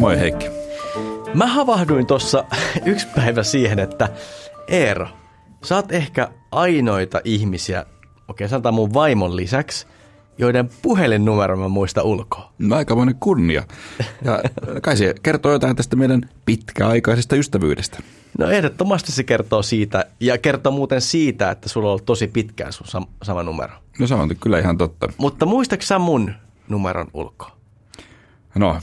Moi Heikki. Mä havahduin tuossa yksi päivä siihen, että Eero, sä oot ehkä ainoita ihmisiä, okei sanotaan mun vaimon lisäksi, joiden puhelinnumero mä muista ulkoa. No aikamoinen kunnia. Ja kai se kertoo jotain tästä meidän pitkäaikaisesta ystävyydestä. No ehdottomasti se kertoo siitä, ja kertoo muuten siitä, että sulla on ollut tosi pitkään sun sam- sama numero. No se on kyllä ihan totta. Mutta muistatko sä mun numeron ulkoa? No,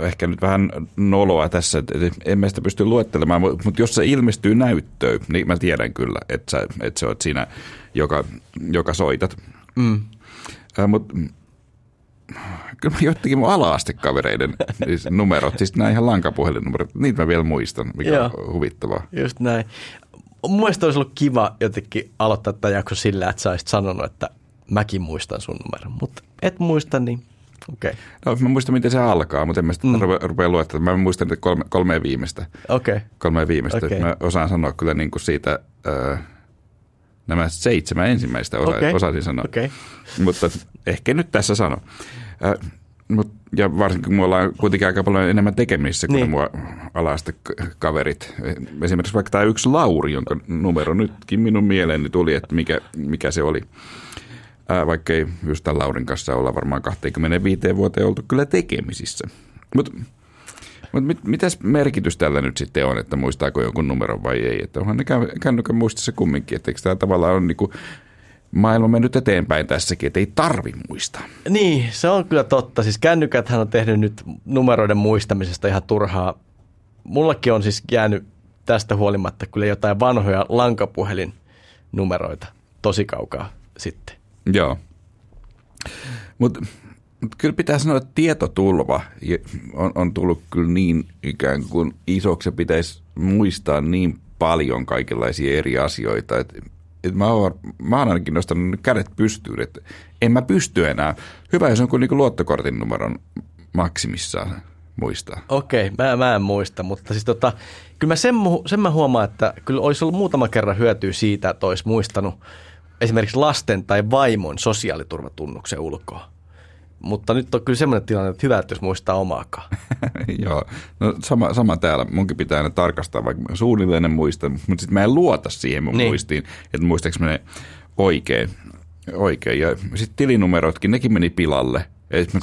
ehkä nyt vähän noloa tässä, että en mä sitä pysty luettelemaan, mutta jos se ilmestyy näyttöön, niin mä tiedän kyllä, että sä, että sä oot siinä, joka, joka soitat. Mm. Äh, mutta kyllä mä joidenkin mun ala-astekavereiden siis numerot, siis nämä ihan lankapuhelinnumerot, niitä mä vielä muistan, mikä Joo. on huvittavaa. Just näin. Mun mielestä olisi ollut kiva jotenkin aloittaa tämä jakso sillä, että sä olisit sanonut, että mäkin muistan sun numeron, mutta et muista, niin okei. Okay. No mä muistan, miten se alkaa, mutta en mä sitten mm. rupea, rupea luettelemaan. Mä muistan että kolme, kolme viimeistä. Okei. Okay. Kolme viimeistä. Okay. Mä osaan sanoa kyllä niin kuin siitä... Äh, nämä seitsemän ensimmäistä osa, okay. osasin sanoa. Okay. Mutta ehkä nyt tässä sano. Äh, mut, ja varsinkin kun me ollaan kuitenkin aika paljon enemmän tekemisissä kuin niin. mua alasta kaverit. Esimerkiksi vaikka tämä yksi Lauri, jonka numero nytkin minun mieleeni tuli, että mikä, mikä se oli. Äh, vaikka ei tämän Laurin kanssa olla varmaan 25 vuoteen oltu kyllä tekemisissä. Mutta mutta mit, mitäs merkitys tällä nyt sitten on, että muistaako jonkun numeron vai ei? Että onhan ne kännykän muistissa kumminkin, että eikö tämä tavallaan on niin kuin maailma mennyt eteenpäin tässäkin, että ei tarvi muistaa. Niin, se on kyllä totta. Siis kännykäthän on tehnyt nyt numeroiden muistamisesta ihan turhaa. Mullakin on siis jäänyt tästä huolimatta kyllä jotain vanhoja lankapuhelin numeroita tosi kaukaa sitten. Joo. Mutta kyllä pitää sanoa, että tietotulva on, on tullut kyllä niin ikään kuin isoksi pitäisi muistaa niin paljon kaikenlaisia eri asioita, että että mä, oon, mä oon ainakin nostanut nyt kädet pystyyn, että en mä pysty enää. Hyvä, jos on kuin niinku luottokortin numeron maksimissaan muistaa. Okei, mä, mä en muista, mutta siis tota, kyllä mä sen, sen mä huomaan, että kyllä olisi ollut muutama kerran hyötyä siitä, että olisi muistanut esimerkiksi lasten tai vaimon sosiaaliturvatunnuksen ulkoa. Mutta nyt on kyllä semmoinen tilanne, että hyvä, että jos muistaa omaakaan. Joo, no sama, sama täällä. Munkin pitää aina tarkastaa, vaikka suunnilleen en muista, mutta sitten mä en luota siihen mun niin. muistiin, että muistaaks ne oikein. oikein. Ja sitten tilinumerotkin, nekin meni pilalle.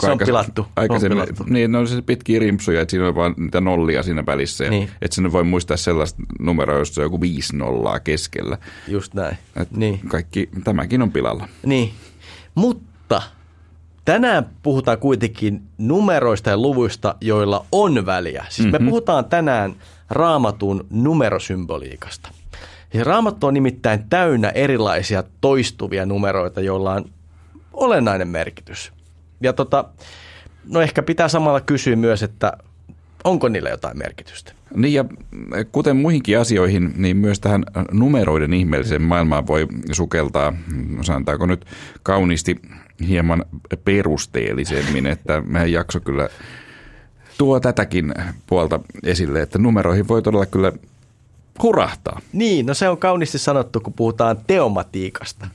Se on pilattu. Aikaisemmin, on pilattu. Niin, ne on se pitkiä rimpsuja, että siinä on vaan niitä nollia siinä välissä. Niin. Että sinne voi muistaa sellaista numeroa, jossa on joku viisi nollaa keskellä. Just näin. Et niin. Kaikki, tämäkin on pilalla. Niin, mutta Tänään puhutaan kuitenkin numeroista ja luvuista, joilla on väliä. Siis mm-hmm. me puhutaan tänään raamatun numerosymboliikasta. Ja raamattu on nimittäin täynnä erilaisia toistuvia numeroita, joilla on olennainen merkitys. Ja tota, no ehkä pitää samalla kysyä myös, että onko niillä jotain merkitystä? Niin ja kuten muihinkin asioihin, niin myös tähän numeroiden ihmeelliseen maailmaan voi sukeltaa, sanotaanko nyt kauniisti hieman perusteellisemmin, että meidän jakso kyllä tuo tätäkin puolta esille, että numeroihin voi todella kyllä hurahtaa. Niin, no se on kauniisti sanottu, kun puhutaan teomatiikasta,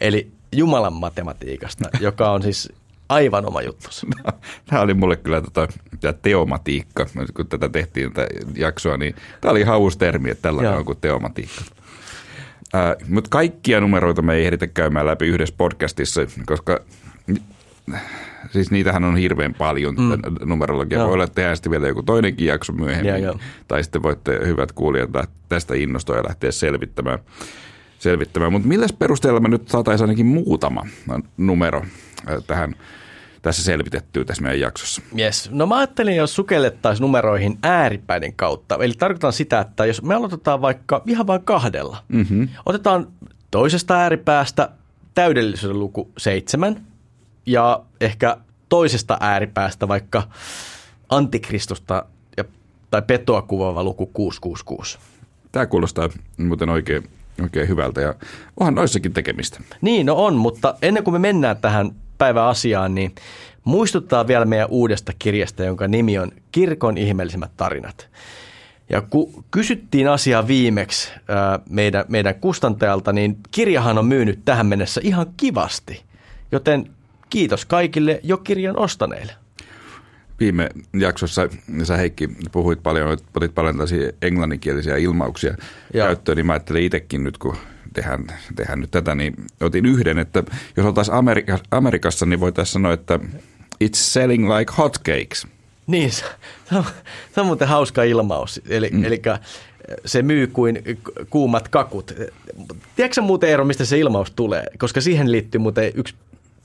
eli Jumalan matematiikasta, joka on siis aivan oma juttu. Tämä oli mulle kyllä tota, tämä teomatiikka, kun tätä tehtiin tätä jaksoa, niin tämä oli haustermi, että tällainen on kuin teomatiikka. Äh, Mutta kaikkia numeroita me ei ehditä käymään läpi yhdessä podcastissa, koska siis niitähän on hirveän paljon mm. numerologia. Voi olla, että tehdään sitten vielä joku toinenkin jakso myöhemmin. Ja, tai sitten voitte, hyvät kuulijat, tästä innostua ja lähteä selvittämään. selvittämään. Mutta millä perusteella me nyt saataisiin ainakin muutama numero tähän tässä selvitettyä tässä meidän jaksossa. Yes. No mä ajattelin, jos sukellettaisiin numeroihin ääripäiden kautta. Eli tarkoitan sitä, että jos me aloitetaan vaikka ihan vain kahdella. Mm-hmm. Otetaan toisesta ääripäästä täydellisyyden luku seitsemän ja ehkä toisesta ääripäästä vaikka antikristusta ja, tai petoa kuvaava luku 666. Tämä kuulostaa muuten oikein, oikein hyvältä ja onhan noissakin tekemistä. Niin, no on, mutta ennen kuin me mennään tähän päivän asiaan, niin muistuttaa vielä meidän uudesta kirjasta, jonka nimi on Kirkon ihmeellisimmät tarinat. Ja kun kysyttiin asiaa viimeksi ää, meidän, meidän kustantajalta, niin kirjahan on myynyt tähän mennessä ihan kivasti. Joten kiitos kaikille jo kirjan ostaneille. viime jaksossa sä Heikki puhuit paljon, otit paljon tällaisia englanninkielisiä ilmauksia Joo. käyttöön, niin mä ajattelin itsekin nyt, kun tehdään, tehdään nyt tätä, niin otin yhden, että jos oltaisiin Amerika, Amerikassa, niin voitaisiin sanoa, että it's selling like hotcakes. Niin, se, on, se on muuten hauska ilmaus. Eli, mm. eli se myy kuin kuumat kakut. Tiedätkö muuten Eero, mistä se ilmaus tulee? Koska siihen liittyy muuten yksi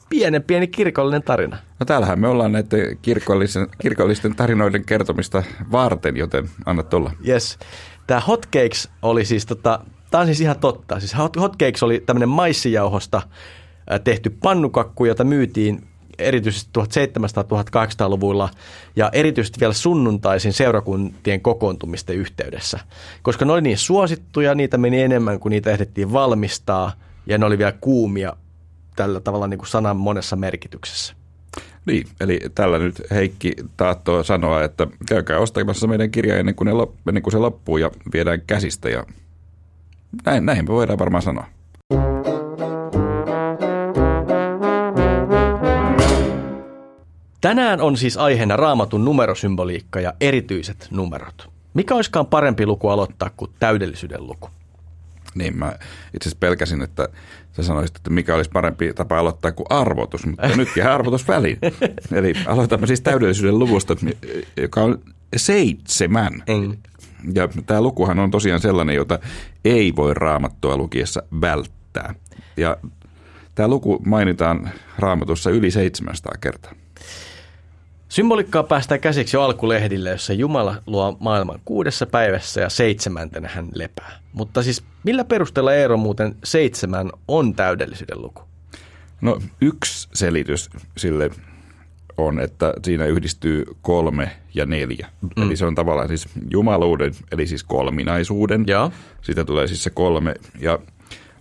pienen pieni kirkollinen tarina. No täällähän me ollaan näiden kirkollisten, kirkollisten tarinoiden kertomista varten, joten anna tulla. Yes. Tämä hotcakes oli siis, tota, tämä on siis ihan totta. Siis hot- hotcakes oli tämmöinen maissijauhosta äh, tehty pannukakku, jota myytiin erityisesti 1700-1800-luvuilla ja erityisesti vielä sunnuntaisin seurakuntien kokoontumisten yhteydessä. Koska ne oli niin suosittuja, niitä meni enemmän kuin niitä ehdittiin valmistaa ja ne oli vielä kuumia tällä tavalla niin kuin sanan monessa merkityksessä. Niin, eli tällä nyt Heikki taattoo sanoa, että käykää ostamassa meidän kirja ennen kuin, ne lop, ennen kuin se loppuu ja viedään käsistä ja näin, näin me voidaan varmaan sanoa. Tänään on siis aiheena raamatun numerosymboliikka ja erityiset numerot. Mikä olisikaan parempi luku aloittaa kuin täydellisyyden luku? Niin, mä itse asiassa pelkäsin, että sä sanoisit, että mikä olisi parempi tapa aloittaa kuin arvotus, mutta nyt jää arvotus väliin. Eli aloitamme siis täydellisyyden luvusta, joka on seitsemän. En. Ja tämä lukuhan on tosiaan sellainen, jota ei voi raamattua lukiessa välttää. Ja tämä luku mainitaan raamatussa yli 700 kertaa. Symbolikkaa päästään käsiksi jo alkulehdille, jossa Jumala luo maailman kuudessa päivässä ja seitsemäntenä hän lepää. Mutta siis millä perusteella Eero muuten seitsemän on täydellisyyden luku? No yksi selitys sille on, että siinä yhdistyy kolme ja neljä. Mm. Eli se on tavallaan siis jumaluuden, eli siis kolminaisuuden. Joo. Siitä tulee siis se kolme ja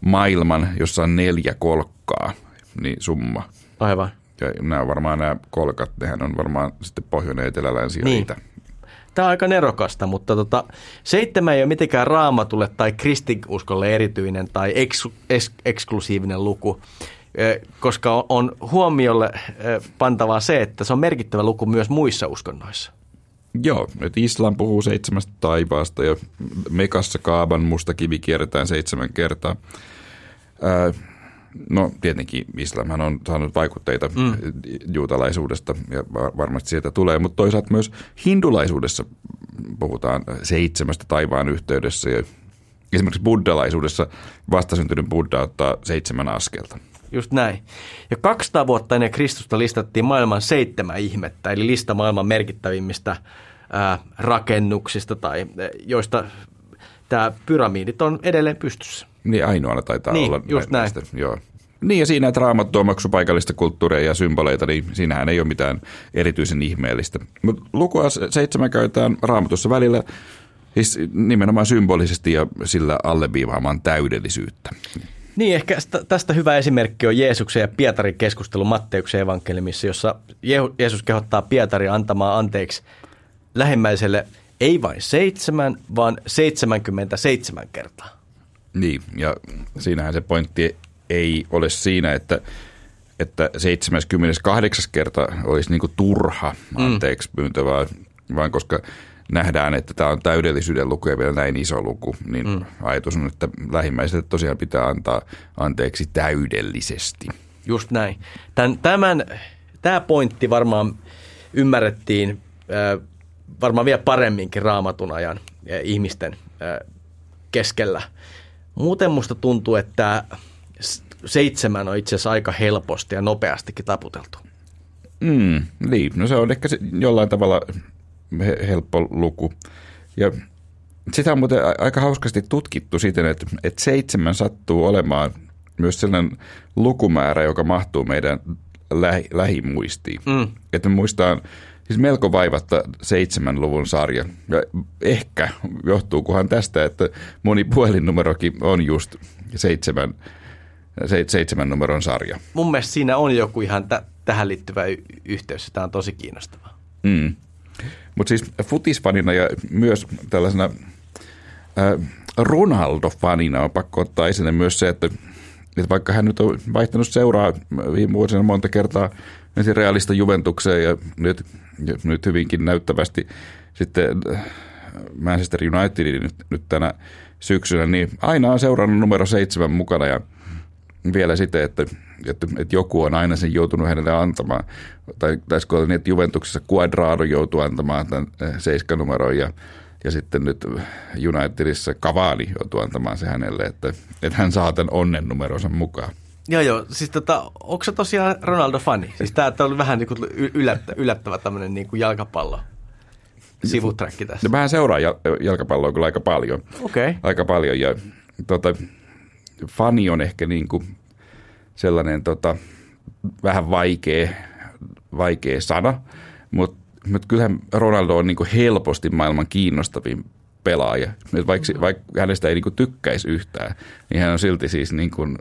maailman, jossa on neljä kolkkaa, niin summa. Aivan. Ja nämä on varmaan nämä kolkat, nehän on varmaan sitten pohjoinen, etelä, länsi ja Niin. itä. Tämä on aika nerokasta, mutta tota, seitsemän ei ole mitenkään raamatulle tai kristinuskolle erityinen tai eks, eks, eksklusiivinen luku, koska on- huomiolle pantavaa se, että se on merkittävä luku myös muissa uskonnoissa. Joo, että islam puhuu seitsemästä taivaasta ja Mekassa Kaaban musta kivi kierretään seitsemän kertaa. Ää, no tietenkin islamhan on saanut vaikutteita mm. juutalaisuudesta ja va- varmasti sieltä tulee, mutta toisaalta myös hindulaisuudessa puhutaan seitsemästä taivaan yhteydessä ja esimerkiksi buddhalaisuudessa vastasyntynyt buddha ottaa seitsemän askelta. Just näin. Ja 200 vuotta ennen Kristusta listattiin maailman seitsemän ihmettä, eli lista maailman merkittävimmistä ää, rakennuksista, tai joista tämä pyramidit on edelleen pystyssä. Niin ainoana taitaa Niin, olla. just näin. näistä, Joo. Niin ja siinä, että raamattu on maksu paikallista kulttuuria ja symboleita, niin siinähän ei ole mitään erityisen ihmeellistä. Mutta lukua se- seitsemän käytetään raamatussa välillä, siis nimenomaan symbolisesti ja sillä alleviivaamaan täydellisyyttä. Niin, ehkä stä- tästä hyvä esimerkki on Jeesuksen ja Pietarin keskustelu Matteuksen evankeliumissa, jossa Je- Jeesus kehottaa Pietaria antamaan anteeksi lähimmäiselle ei vain seitsemän, vaan 77 kertaa. Niin, ja siinähän se pointti ei ole siinä, että, että 78. kerta olisi niinku turha anteeksi pyyntö, vaan, vaan koska nähdään, että tämä on täydellisyyden luku ja vielä näin iso luku, niin mm. ajatus on, että lähimmäiselle tosiaan pitää antaa anteeksi täydellisesti. Just näin. Tän, tämän, tämä pointti varmaan ymmärrettiin äh, varmaan vielä paremminkin raamatun ajan äh, ihmisten äh, keskellä. Muuten musta tuntuu, että seitsemän on itse asiassa aika helposti ja nopeastikin taputeltu. Mm, niin, no se on ehkä se jollain tavalla helppo luku. Ja sitä on muuten aika hauskasti tutkittu siten, että, että seitsemän sattuu olemaan myös sellainen lukumäärä, joka mahtuu meidän lähi, lähimuistiin. Mm. Että me muistaan siis melko vaivatta seitsemän luvun sarja. Ja ehkä johtuukohan tästä, että moni puhelinnumerokin on just seitsemän, se, seitsemän numeron sarja. Mun mielestä siinä on joku ihan tä- tähän liittyvä y- yhteys. Tämä on tosi kiinnostavaa. Mm. Mutta siis futisfanina ja myös tällaisena äh, Ronaldo-fanina on pakko ottaa esille myös se, että että vaikka hän nyt on vaihtanut seuraa viime vuosina monta kertaa ensin realista Juventukseen ja nyt, ja nyt hyvinkin näyttävästi sitten Manchester Unitedin nyt, nyt tänä syksynä, niin aina on seurannut numero seitsemän mukana ja vielä sitten, että, että, että joku on aina sen joutunut hänelle antamaan. Tai taisiko olla niin, että Juventuksessa Quadrado joutuu antamaan tämän numeron ja, ja sitten nyt Unitedissa Cavani joutuu antamaan se hänelle, että, että hän saa tämän onnen numeronsa mukaan. Joo, joo. Siis tota, onko se tosiaan Ronaldo-fani? Siis tämä oli vähän niin kuin yllättä, yllättävä tämmöinen niin kuin jalkapallo sivuträkki tässä. No, vähän seuraa jalkapalloa kyllä aika paljon. Okei. Okay. Aika paljon ja tota, fani on ehkä niin kuin sellainen tota, vähän vaikea, vaikea sana, mutta mut kyllähän Ronaldo on niin kuin helposti maailman kiinnostavin pelaaja. Vaikka, vaikka hänestä ei niin kuin tykkäisi yhtään, niin hän on silti siis niin kuin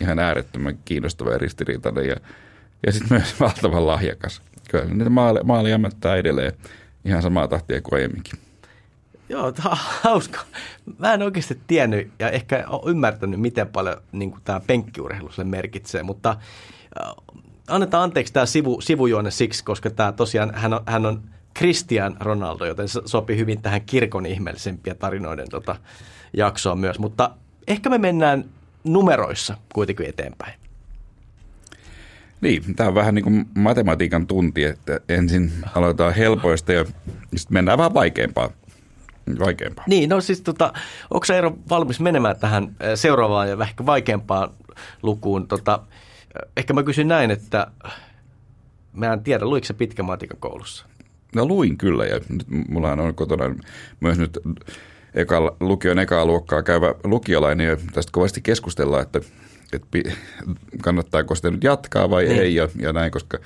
ihan äärettömän kiinnostava ja ristiriitainen ja, ja sitten myös valtavan lahjakas. Kyllä niitä maali, maali edelleen ihan samaa tahtia kuin aiemminkin. Joo, tämä on hauska. Mä en oikeasti tiennyt ja ehkä ole ymmärtänyt, miten paljon niin tämä penkkiurheilu sille merkitsee, mutta äh, annetaan anteeksi tämä sivu, sivujuone siksi, koska tämä tosiaan, hän on, hän on Christian Ronaldo, joten se sopii hyvin tähän kirkon ihmeellisempiä tarinoiden tota, jaksoa myös, mutta ehkä me mennään numeroissa kuitenkin eteenpäin. Niin, tämä on vähän niin kuin matematiikan tunti, että ensin aloitetaan helpoista ja sitten mennään vähän vaikeampaan. Vaikeampaan. Niin, no siis tota, onko Eero valmis menemään tähän seuraavaan ja ehkä vaikeampaan lukuun? Tota, eh, ehkä mä kysyn näin, että mä en tiedä, luiko se pitkä matikan koulussa? No luin kyllä ja nyt mulla on kotona myös nyt eka, lukion ekaa luokkaa käyvä lukiolainen ja tästä kovasti keskustellaan, että – että kannattaako sitä nyt jatkaa vai niin. ei ja, ja näin, koska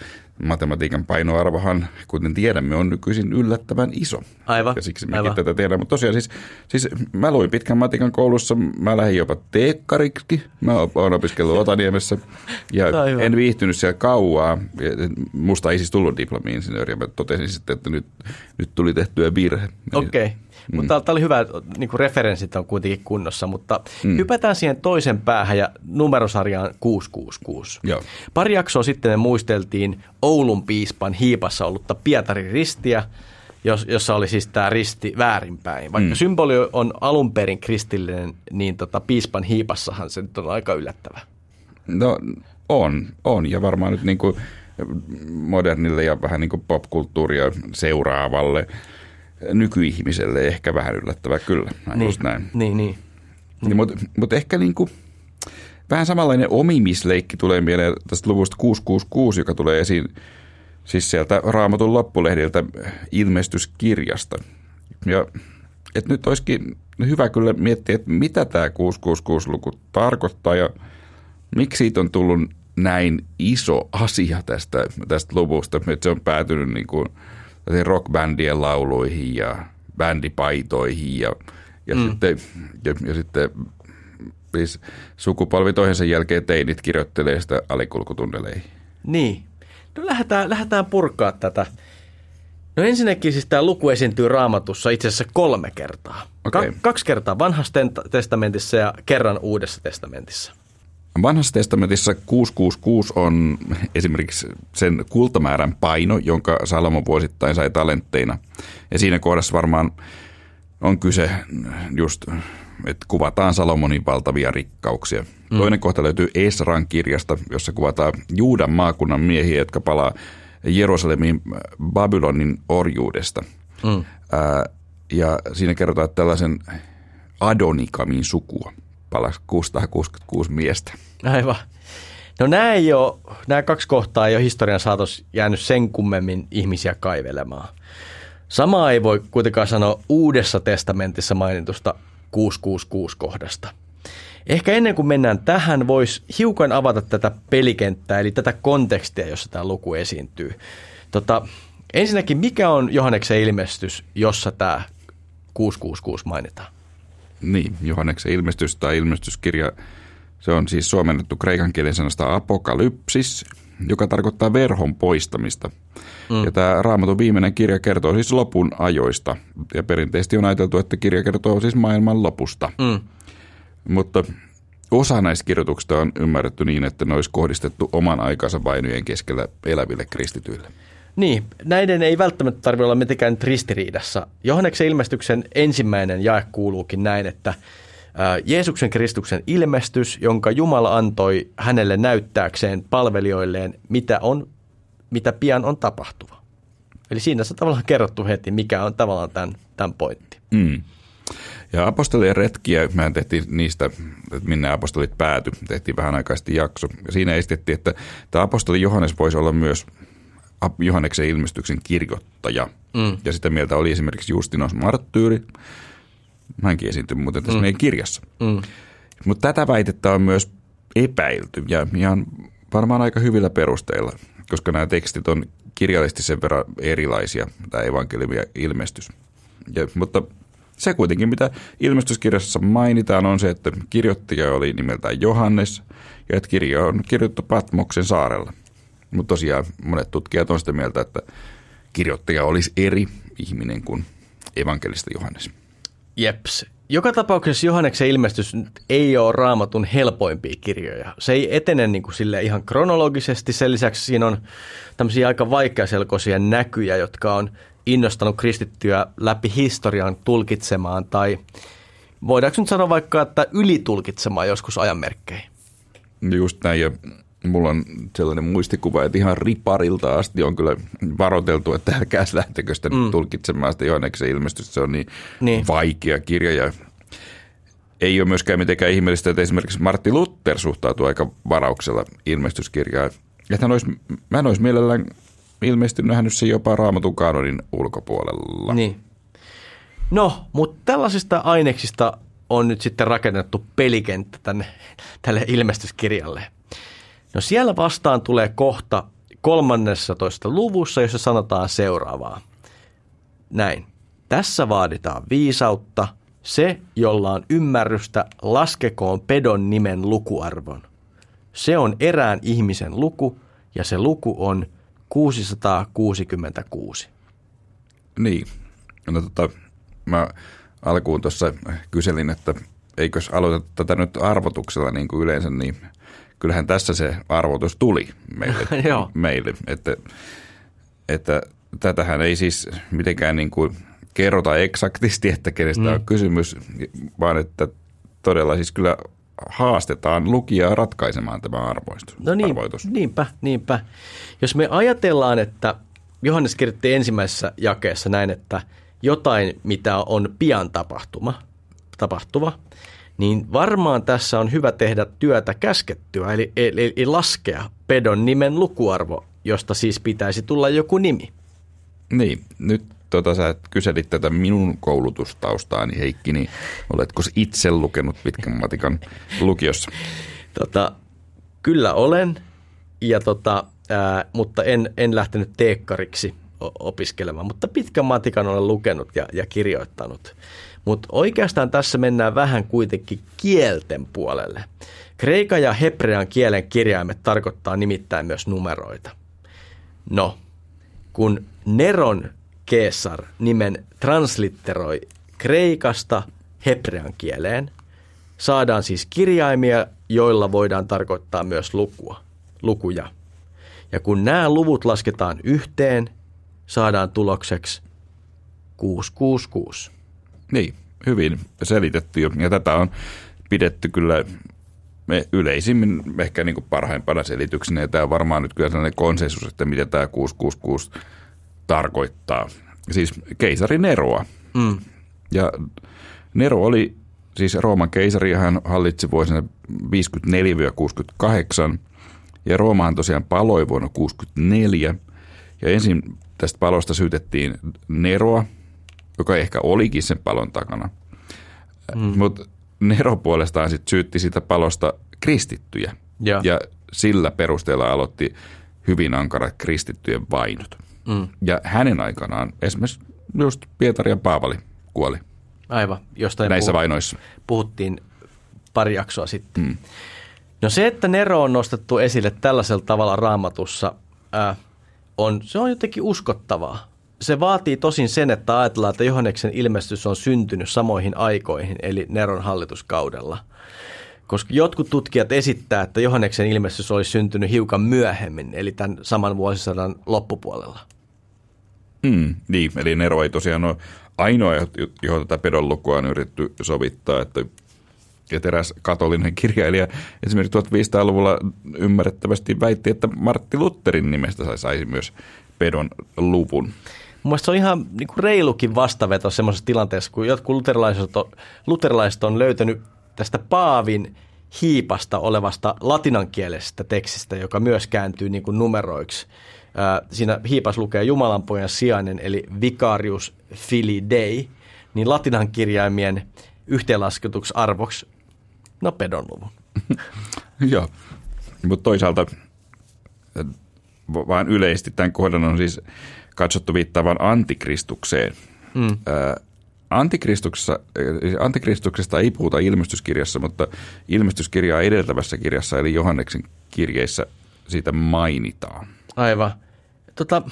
matematiikan painoarvohan, kuten tiedämme, on nykyisin yllättävän iso. Aivan. Ja siksi mekin Aivan. tätä tiedämme. Mutta tosiaan siis, siis mä luin pitkän matikan koulussa, mä lähdin jopa teekkariksi, mä oon opiskellut Otaniemessä ja Aivan. en viihtynyt siellä kauaa. Musta ei siis tullut diplomi-insinööri ja mä totesin sitten, että nyt, nyt tuli tehtyä virhe. Okei. Okay. Mm. Mutta tämä oli hyvä, niin referenssit on kuitenkin kunnossa, mutta mm. hypätään siihen toisen päähän ja numerosarjaan 666. Joo. Pari jaksoa sitten me muisteltiin Oulun piispan hiipassa ollutta Pietarin ristiä, jossa oli siis tämä risti väärinpäin. Vaikka mm. symboli on alun perin kristillinen, niin tota piispan hiipassahan se nyt on aika yllättävä. No on, on ja varmaan nyt niin kuin modernille ja vähän niin kuin popkulttuuria seuraavalle – nykyihmiselle ehkä vähän yllättävää kyllä. Näin, niin, just näin. Niin, niin. niin Mutta mut ehkä niin kuin, vähän samanlainen omimisleikki tulee mieleen tästä luvusta 666, joka tulee esiin siis sieltä Raamatun loppulehdiltä ilmestyskirjasta. Ja et nyt olisikin hyvä kyllä miettiä, että mitä tämä 666-luku tarkoittaa ja miksi siitä on tullut näin iso asia tästä, tästä luvusta, että se on päätynyt niin kuin – rockbändien lauluihin ja bändipaitoihin ja, ja, mm. sitten, ja, ja sitten siis sukupolvi toisensa jälkeen teinit kirjoittelee sitä alikulkutunneleihin. Niin. No lähdetään, lähdetään purkaa tätä. No ensinnäkin siis tämä luku esiintyy raamatussa itse asiassa kolme kertaa. Okay. Ka- kaksi kertaa vanhassa testamentissa ja kerran uudessa testamentissa. Vanhassa testamentissa 666 on esimerkiksi sen kultamäärän paino, jonka Salomo vuosittain sai talentteina. Ja siinä kohdassa varmaan on kyse just, että kuvataan Salomonin valtavia rikkauksia. Mm. Toinen kohta löytyy Esran kirjasta, jossa kuvataan Juudan maakunnan miehiä, jotka palaa Jerusalemin Babylonin orjuudesta. Mm. Ää, ja siinä kerrotaan tällaisen Adonikamin sukua palasi 666 miestä. Aivan. No nämä, ei ole, nämä kaksi kohtaa ei ole historian saatossa jäänyt sen kummemmin ihmisiä kaivelemaan. Samaa ei voi kuitenkaan sanoa uudessa testamentissa mainitusta 666 kohdasta. Ehkä ennen kuin mennään tähän, voisi hiukan avata tätä pelikenttää, eli tätä kontekstia, jossa tämä luku esiintyy. Tota, ensinnäkin, mikä on Johanneksen ilmestys, jossa tämä 666 mainitaan? Niin, Johanneksen ilmestys tai ilmestyskirja, se on siis suomennettu kreikan kielen sanasta apokalypsis, joka tarkoittaa verhon poistamista. Mm. Ja tämä Raamatun viimeinen kirja kertoo siis lopun ajoista. Ja perinteisesti on ajateltu, että kirja kertoo siis maailman lopusta. Mm. Mutta osa näistä kirjoituksista on ymmärretty niin, että ne olisi kohdistettu oman aikansa vainojen keskellä eläville kristityille. Niin, näiden ei välttämättä tarvitse olla mitenkään ristiriidassa. Johanneksen ilmestyksen ensimmäinen jae kuuluukin näin, että Jeesuksen Kristuksen ilmestys, jonka Jumala antoi hänelle näyttääkseen palvelijoilleen, mitä, on, mitä pian on tapahtuva. Eli siinä se tavallaan kerrottu heti, mikä on tavallaan tämän, tämän pointti. Mm. Ja apostolien retkiä, mehän tehtiin niistä, että minne apostolit pääty, tehtiin vähän aikaisesti jakso. Ja siinä esitettiin, että tämä apostoli Johannes voisi olla myös Johanneksen ilmestyksen kirjoittaja. Mm. Ja sitä mieltä oli esimerkiksi Justinos Marttyyri. Hänkin esiintyi muuten tässä mm. meidän kirjassa. Mm. Mutta tätä väitettä on myös epäilty ja ihan varmaan aika hyvillä perusteilla, koska nämä tekstit on kirjallisesti sen verran erilaisia, tämä evankeliumi ja ilmestys. Ja, mutta se kuitenkin, mitä ilmestyskirjassa mainitaan, on se, että kirjoittaja oli nimeltään Johannes ja että kirja on kirjoitettu Patmoksen saarella. Mutta tosiaan monet tutkijat on sitä mieltä, että kirjoittaja olisi eri ihminen kuin evankelista Johannes. Jeps. Joka tapauksessa Johanneksen ilmestys ei ole raamatun helpoimpia kirjoja. Se ei etene niin kuin sille ihan kronologisesti. Sen lisäksi siinä on tämmöisiä aika vaikeaselkoisia näkyjä, jotka on innostanut kristittyä läpi historian tulkitsemaan tai voidaanko nyt sanoa vaikka, että ylitulkitsemaan joskus ajanmerkkejä? Just näin ja mulla on sellainen muistikuva, että ihan riparilta asti on kyllä varoiteltu, että älkää lähtekö sitä mm. tulkitsemaan sitä Johanneksen ilmestystä. Se on niin, niin vaikea kirja ja ei ole myöskään mitenkään ihmeellistä, että esimerkiksi Martti Luther suhtautuu aika varauksella ilmestyskirjaan. Että hän olisi, mä en olisi mielellään ilmeisesti nähnyt se jopa raamatun kanonin ulkopuolella. Niin. No, mutta tällaisista aineksista on nyt sitten rakennettu pelikenttä tänne, tälle ilmestyskirjalle. No siellä vastaan tulee kohta 13 luvussa, jossa sanotaan seuraavaa. Näin. Tässä vaaditaan viisautta. Se, jolla on ymmärrystä, laskekoon pedon nimen lukuarvon. Se on erään ihmisen luku ja se luku on 666. Niin. No tota, mä alkuun tuossa kyselin, että eikös aloita tätä nyt arvotuksella niin kuin yleensä, niin kyllähän tässä se arvotus tuli meille. meille että, että tätähän ei siis mitenkään niin kuin kerrota eksaktisti, että kenestä mm. on kysymys, vaan että todella siis kyllä haastetaan lukijaa ratkaisemaan tämä arvoistus. No niin, arvoitus. niinpä, niinpä. Jos me ajatellaan, että Johannes kirjoitti ensimmäisessä jakeessa näin, että jotain, mitä on pian tapahtuma, tapahtuva, niin varmaan tässä on hyvä tehdä työtä käskettyä, eli, eli, eli laskea pedon nimen lukuarvo, josta siis pitäisi tulla joku nimi. Niin, nyt tota, sä kyselit tätä minun koulutustaustaani Heikki, niin oletko itse lukenut pitkän matikan lukiossa? Tota, kyllä olen, ja tota, ää, mutta en, en lähtenyt teekkariksi opiskelemaan, mutta pitkän matikan olen lukenut ja, ja kirjoittanut. Mutta oikeastaan tässä mennään vähän kuitenkin kielten puolelle. Kreikan ja hebrean kielen kirjaimet tarkoittaa nimittäin myös numeroita. No, kun Neron Keesar nimen translitteroi kreikasta hebrean kieleen, saadaan siis kirjaimia, joilla voidaan tarkoittaa myös lukua, lukuja. Ja kun nämä luvut lasketaan yhteen, saadaan tulokseksi 666. Niin, hyvin selitetty ja tätä on pidetty kyllä me yleisimmin ehkä niin kuin parhaimpana selityksenä ja tämä on varmaan nyt kyllä sellainen konsensus, että mitä tämä 666 tarkoittaa. Siis keisari Neroa. Mm. Ja Nero oli siis Rooman keisari hän hallitsi vuosina 54-68 ja Roomahan tosiaan paloi vuonna 64 ja ensin tästä palosta syytettiin Neroa, joka ehkä olikin sen palon takana. Mm. Mutta Nero puolestaan sit syytti sitä palosta kristittyjä ja. ja sillä perusteella aloitti hyvin ankarat kristittyjen vainot. Mm. Ja hänen aikanaan esimerkiksi just Pietari ja Paavali kuoli. Aivan, jostain näissä puhut, vainoissa. puhuttiin pari jaksoa sitten. Mm. No se, että Nero on nostettu esille tällaisella tavalla raamatussa, äh, on, se on jotenkin uskottavaa. Se vaatii tosin sen, että ajatellaan, että Johanneksen ilmestys on syntynyt samoihin aikoihin, eli Neron hallituskaudella. koska jotkut tutkijat esittää, että Johanneksen ilmestys olisi syntynyt hiukan myöhemmin, eli tämän saman vuosisadan loppupuolella. Mm, niin, eli Nero ei tosiaan ole ainoa, johon tätä pedon lukua on yritetty sovittaa, että että eräs katolinen kirjailija esimerkiksi 1500-luvulla ymmärrettävästi väitti, että Martti Lutherin nimestä saisi myös pedon luvun. Mielestäni se on ihan niin kuin reilukin vastaveto semmoisessa tilanteessa, kun jotkut luterilaiset on, luterilaiset on löytänyt tästä Paavin hiipasta olevasta latinankielisestä tekstistä, joka myös kääntyy niin kuin numeroiksi. Siinä hiipas lukee Jumalanpojan sijainen, eli Vicarius Fili Dei, niin latinan kirjaimien yhteenlasketuksi arvoksi, no pedonluvun. Joo, mutta toisaalta vain yleisesti tämän kohdan on siis katsottu viittaavan antikristukseen. Mm. Antikristuksessa, antikristuksesta ei puhuta ilmestyskirjassa, mutta ilmestyskirjaa edeltävässä kirjassa, eli Johanneksen kirjeissä, siitä mainitaan. Aivan. Tota,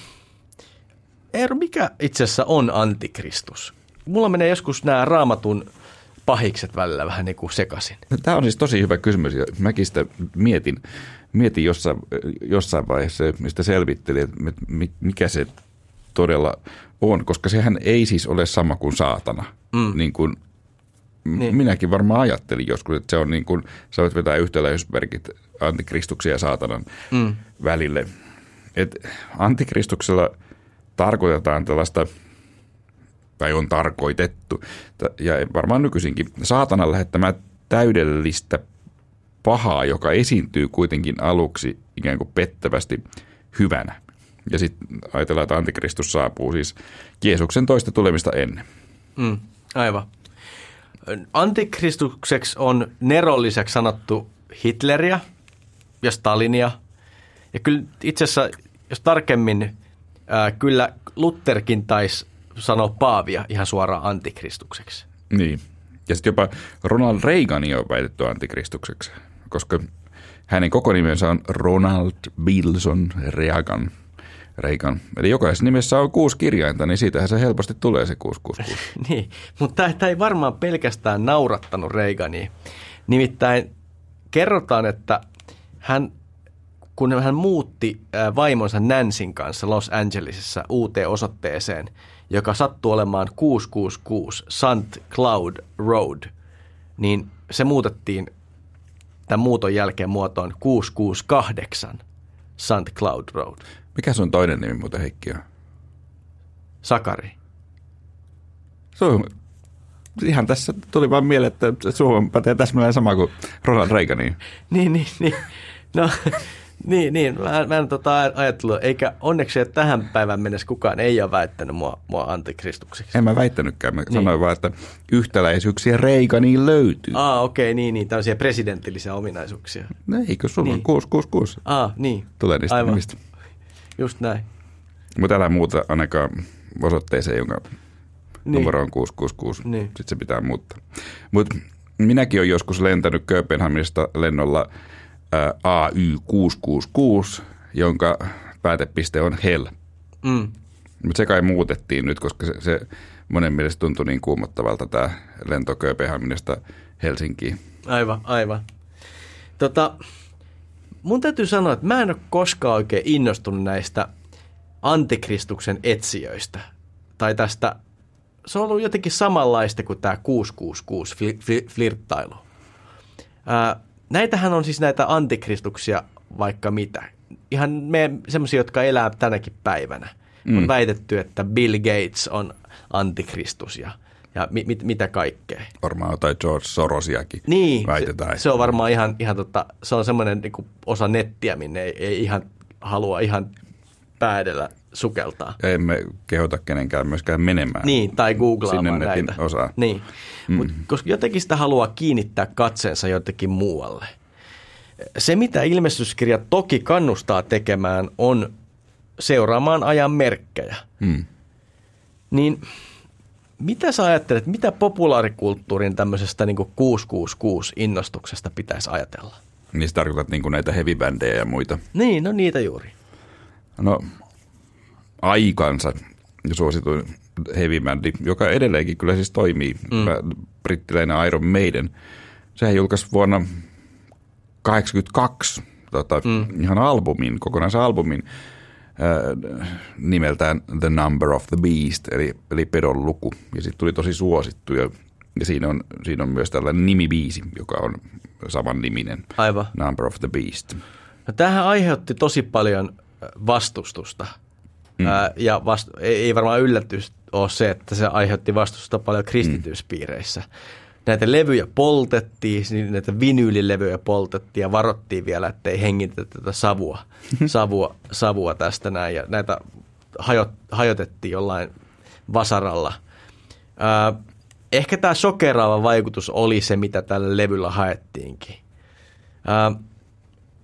Eero, mikä itse asiassa on antikristus? Mulla menee joskus nämä raamatun pahikset välillä vähän niin kuin sekaisin. Tämä on siis tosi hyvä kysymys ja mäkin sitä mietin, mietin jossain, jossain vaiheessa, mistä selvittelin, että mikä se todella on, koska sehän ei siis ole sama kuin saatana. Mm. Niin kuin niin. minäkin varmaan ajattelin joskus, että se on niin kuin, sä voit vetää yhtäläisyysmerkit antikristuksen ja saatanan mm. välille. Et antikristuksella tarkoitetaan tällaista, tai on tarkoitettu, ja varmaan nykyisinkin, saatanan lähettämää täydellistä pahaa, joka esiintyy kuitenkin aluksi ikään kuin pettävästi hyvänä. Ja sitten ajatellaan, että antikristus saapuu siis Jeesuksen toista tulemista ennen. Mm, aivan. Antikristukseksi on nerolliseksi sanottu Hitleriä ja Stalinia. Ja kyllä itse asiassa, jos tarkemmin, ää, kyllä Lutherkin taisi sanoa Paavia ihan suoraan antikristukseksi. Niin. Ja sitten jopa Ronald Reagania on väitetty antikristukseksi, koska hänen koko nimensä on Ronald Bilson Reagan – Reikan. Eli jokaisessa nimessä on kuusi kirjainta, niin siitähän se helposti tulee se 666. niin, mutta tämä ei varmaan pelkästään naurattanut Reigania. Nimittäin kerrotaan, että hän, kun hän muutti vaimonsa Nansin kanssa Los Angelesissa uuteen osoitteeseen, joka sattuu olemaan 666 St. Cloud Road, niin se muutettiin tämän muuton jälkeen muotoon 668 St. Cloud Road. Mikä sun toinen nimi muuten Heikki on? Sakari. Se on, ihan tässä tuli vaan mieleen, että Suomen pätee täsmälleen sama kuin Ronald Reaganiin. niin, niin, niin. No, niin, niin. Mä, mä en tota ajatellut, eikä onneksi että tähän päivään mennessä kukaan ei ole väittänyt mua, mua antikristukseksi. En mä väittänytkään, mä niin. sanoin vaan, että yhtäläisyyksiä Reaganiin löytyy. Aa, okei, okay, niin, niin, tämmöisiä presidentillisiä ominaisuuksia. No, eikö sulla niin. on 666? Aa, niin. Tulee niistä Aivan. nimistä. Just näin. Mutta älä muuta ainakaan osoitteeseen, jonka niin. numero on 666. Niin. Sitten se pitää muuttaa. Mutta minäkin olen joskus lentänyt Kööpenhaminasta lennolla AY666, jonka päätepiste on Hell. Mm. Mutta se kai muutettiin nyt, koska se, se monen mielestä tuntui niin kuumottavalta tämä lento Kööpenhaminasta Helsinkiin. Aivan, aivan. Tota, mun täytyy sanoa, että mä en ole koskaan oikein innostunut näistä antikristuksen etsijöistä. Tai tästä, se on ollut jotenkin samanlaista kuin tämä 666 flirttailu. Ää, näitähän on siis näitä antikristuksia vaikka mitä. Ihan me semmoisia, jotka elää tänäkin päivänä. Mm. On väitetty, että Bill Gates on antikristus ja – ja mi, mit, mitä kaikkea. Varmaan jotain George Sorosiakin niin, väitetään. Se, se on varmaan ihan, ihan tota, se on semmoinen niin osa nettiä, minne ei, ei ihan halua ihan päädellä sukeltaa. Ja emme kehota kenenkään myöskään menemään. Niin, tai googlaamaan sinne näitä. Osaa. Niin, mm. Mut, koska jotenkin sitä haluaa kiinnittää katseensa jotenkin muualle. Se, mitä ilmestyskirja toki kannustaa tekemään, on seuraamaan ajan merkkejä. Mm. Niin mitä sä ajattelet, mitä populaarikulttuurin tämmöisestä niin 666 innostuksesta pitäisi ajatella? Niin tarkoitat niin näitä heavy ja muita? Niin, no niitä juuri. No aikansa suosituin heavy bandi, joka edelleenkin kyllä siis toimii, mm. brittiläinen Iron Maiden. Sehän julkaisi vuonna 82 tota, mm. ihan albumin, kokonaisalbumin äh, nimeltään The Number of the Beast, eli, eli pedon luku. Ja sitten tuli tosi suosittu ja, ja siinä, on, siinä on myös tällainen nimibiisi, joka on saman niminen. Aivan. Number of the Beast. No, tämähän aiheutti tosi paljon vastustusta. Mm. Ää, ja vast, ei, ei varmaan yllätys ole se, että se aiheutti vastustusta paljon kristityispiireissä. Mm. Näitä levyjä poltettiin, niin näitä vinyylilevyjä poltettiin ja varottiin vielä, että ei hengitetä tätä savua, savua, savua tästä näin. Ja näitä hajot, hajotettiin jollain vasaralla. Ää, ehkä tämä shokeraava vaikutus oli se, mitä tällä levyllä haettiinkin. Ää,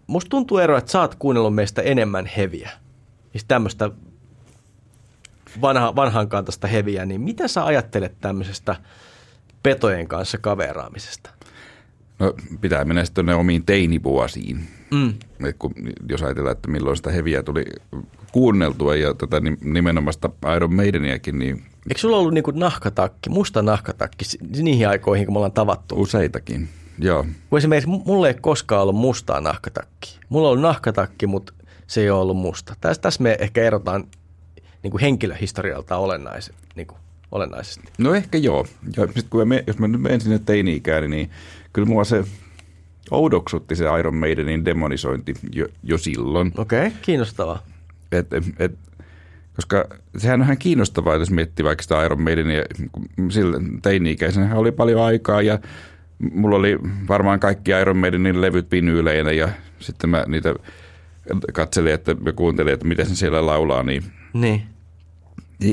musta tuntuu ero, että sä oot kuunnellut meistä enemmän heviä. Siis tämmöistä vanha, vanhan kantaista heviä, niin mitä sä ajattelet tämmöisestä petojen kanssa kaveraamisesta? No pitää mennä sitten tuonne omiin teinivuosiin. Mm. Et kun, jos ajatellaan, että milloin sitä heviä tuli kuunneltua ja tätä nimenomaan sitä Iron Maideniäkin, niin... Eikö sulla ollut niinku nahkatakki, musta nahkatakki niihin aikoihin, kun me ollaan tavattu? Useitakin, joo. Kun esimerkiksi mulla ei koskaan ollut mustaa nahkatakki. Mulla on ollut nahkatakki, mutta se ei ole ollut musta. Tässä, tässä me ehkä erotaan niin kuin henkilöhistorialta olennaisesti, niin kuin olennaisesti. No ehkä joo. Ja sit kun me, jos mä nyt menen sinne teini-ikään, niin kyllä mua se oudoksutti se Iron Maidenin demonisointi jo, jo silloin. Okei, okay, kiinnostavaa. Et, et, koska sehän on ihan kiinnostavaa, jos miettii vaikka sitä Iron Maidenia, sillä teini-ikäisenä oli paljon aikaa ja mulla oli varmaan kaikki Iron Maidenin levyt vinyyleinä ja sitten mä niitä katselin että, ja kuuntelin, että miten se siellä laulaa, niin, niin.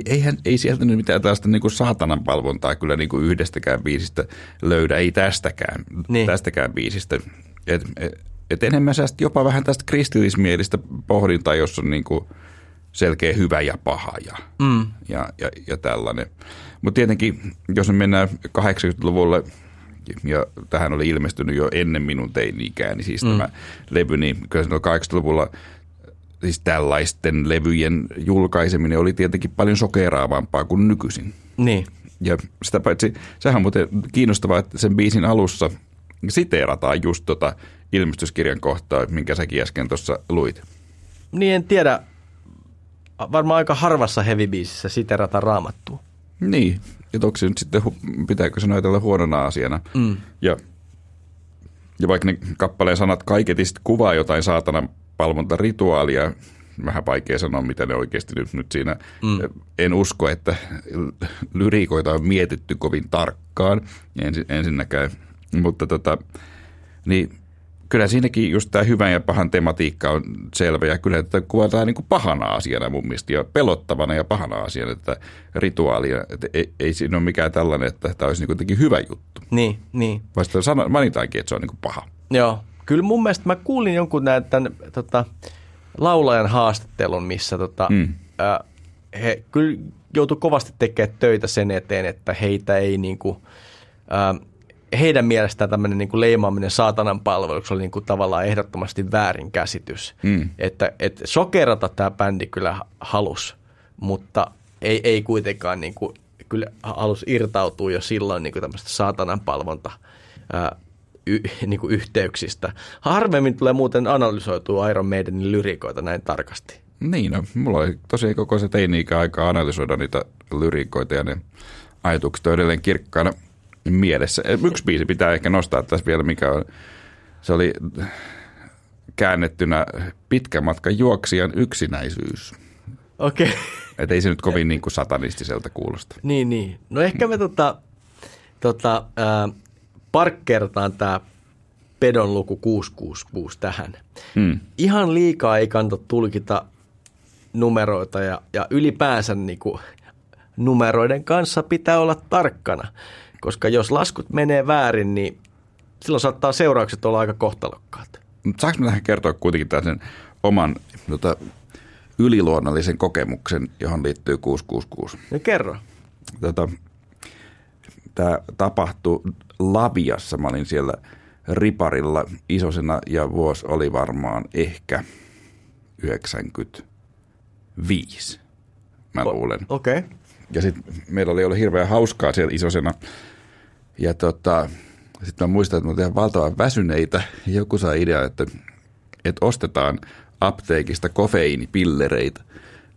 Eihän, ei sieltä nyt mitään tällaista niin kuin saatanan palvontaa kyllä niin kuin yhdestäkään biisistä löydä, ei tästäkään, niin. tästäkään biisistä. Et, et, et enemmän sä jopa vähän tästä kristillismielistä pohdintaa, jos on niin kuin selkeä hyvä ja paha ja, mm. ja, ja, ja tällainen. Mutta tietenkin, jos me mennään 80-luvulle, ja tähän oli ilmestynyt jo ennen minun teini-ikääni, siis mm. tämä levy, niin kyllä 80-luvulla siis tällaisten levyjen julkaiseminen oli tietenkin paljon sokeraavampaa kuin nykyisin. Niin. Ja sitä paitsi, sehän on muuten kiinnostavaa, että sen biisin alussa siteerataan just tota ilmestyskirjan kohtaa, minkä säkin äsken tuossa luit. Niin en tiedä, varmaan aika harvassa heavy-biisissä raamattua. Niin, ja toksi nyt sitten, pitääkö se ajatella huonona asiana. Mm. Ja, ja vaikka ne kappaleen sanat kaiketista kuvaa jotain saatana palvontarituaalia. Vähän vaikea sanoa, mitä ne oikeasti nyt, nyt siinä. Mm. En usko, että lyriikoita on mietitty kovin tarkkaan ensin, ensinnäkään. Mutta tota, niin kyllä siinäkin just tämä hyvän ja pahan tematiikka on selvä ja kyllä tätä kuvataan niin kuin pahana asiana mun mielestä ja pelottavana ja pahana asiana että rituaalia. Että ei, ei siinä ole mikään tällainen, että tämä olisi niin jotenkin hyvä juttu. Niin, niin. Vasta sano, mainitaankin, että se on niin kuin paha. Joo, Kyllä mun mielestä mä kuulin jonkun näin, tämän tota, laulajan haastattelun, missä tota, mm. äh, he kyllä joutu kovasti tekemään töitä sen eteen, että heitä ei niinku, äh, heidän mielestään tämmöinen niinku leimaaminen saatanan palveluksi oli niinku tavallaan ehdottomasti väärinkäsitys. Mm. Että et sokerata tämä bändi kyllä halus, mutta ei, ei kuitenkaan niinku, kyllä halus irtautua jo silloin niinku tämmöistä saatanan palvonta y, niin kuin yhteyksistä. Harvemmin tulee muuten analysoitua Iron Maidenin lyrikoita näin tarkasti. Niin, no, mulla oli tosiaan koko se teini-ikä aika analysoida niitä lyrikoita ja ne ajatukset on edelleen kirkkaana mielessä. Yksi biisi pitää ehkä nostaa tässä vielä, mikä on, se oli käännettynä pitkän matkan juoksijan yksinäisyys. Okei. Okay. Että ei se nyt kovin niin kuin satanistiselta kuulosta. Niin, niin. No ehkä me tota, tota, äh, parkkertaan tämä pedon luku 666 tähän. Hmm. Ihan liikaa ei kannata tulkita numeroita ja, ja ylipäänsä niin kuin, numeroiden kanssa pitää olla tarkkana, koska jos laskut menee väärin, niin silloin saattaa seuraukset olla aika kohtalokkaat. Saanko mä tähän kertoa kuitenkin tämän oman tota, yliluonnollisen kokemuksen, johon liittyy 666? No kerro. Tota, tämä tapahtui Laviassa. Mä olin siellä riparilla isosena ja vuosi oli varmaan ehkä 95, mä luulen. Okei. Okay. Ja sitten meillä oli ollut hirveän hauskaa siellä isosena. Ja tota, Sitten mä muistan, että me oltiin valtavan väsyneitä. Joku sai idea, että, että ostetaan apteekista kofeiinipillereitä.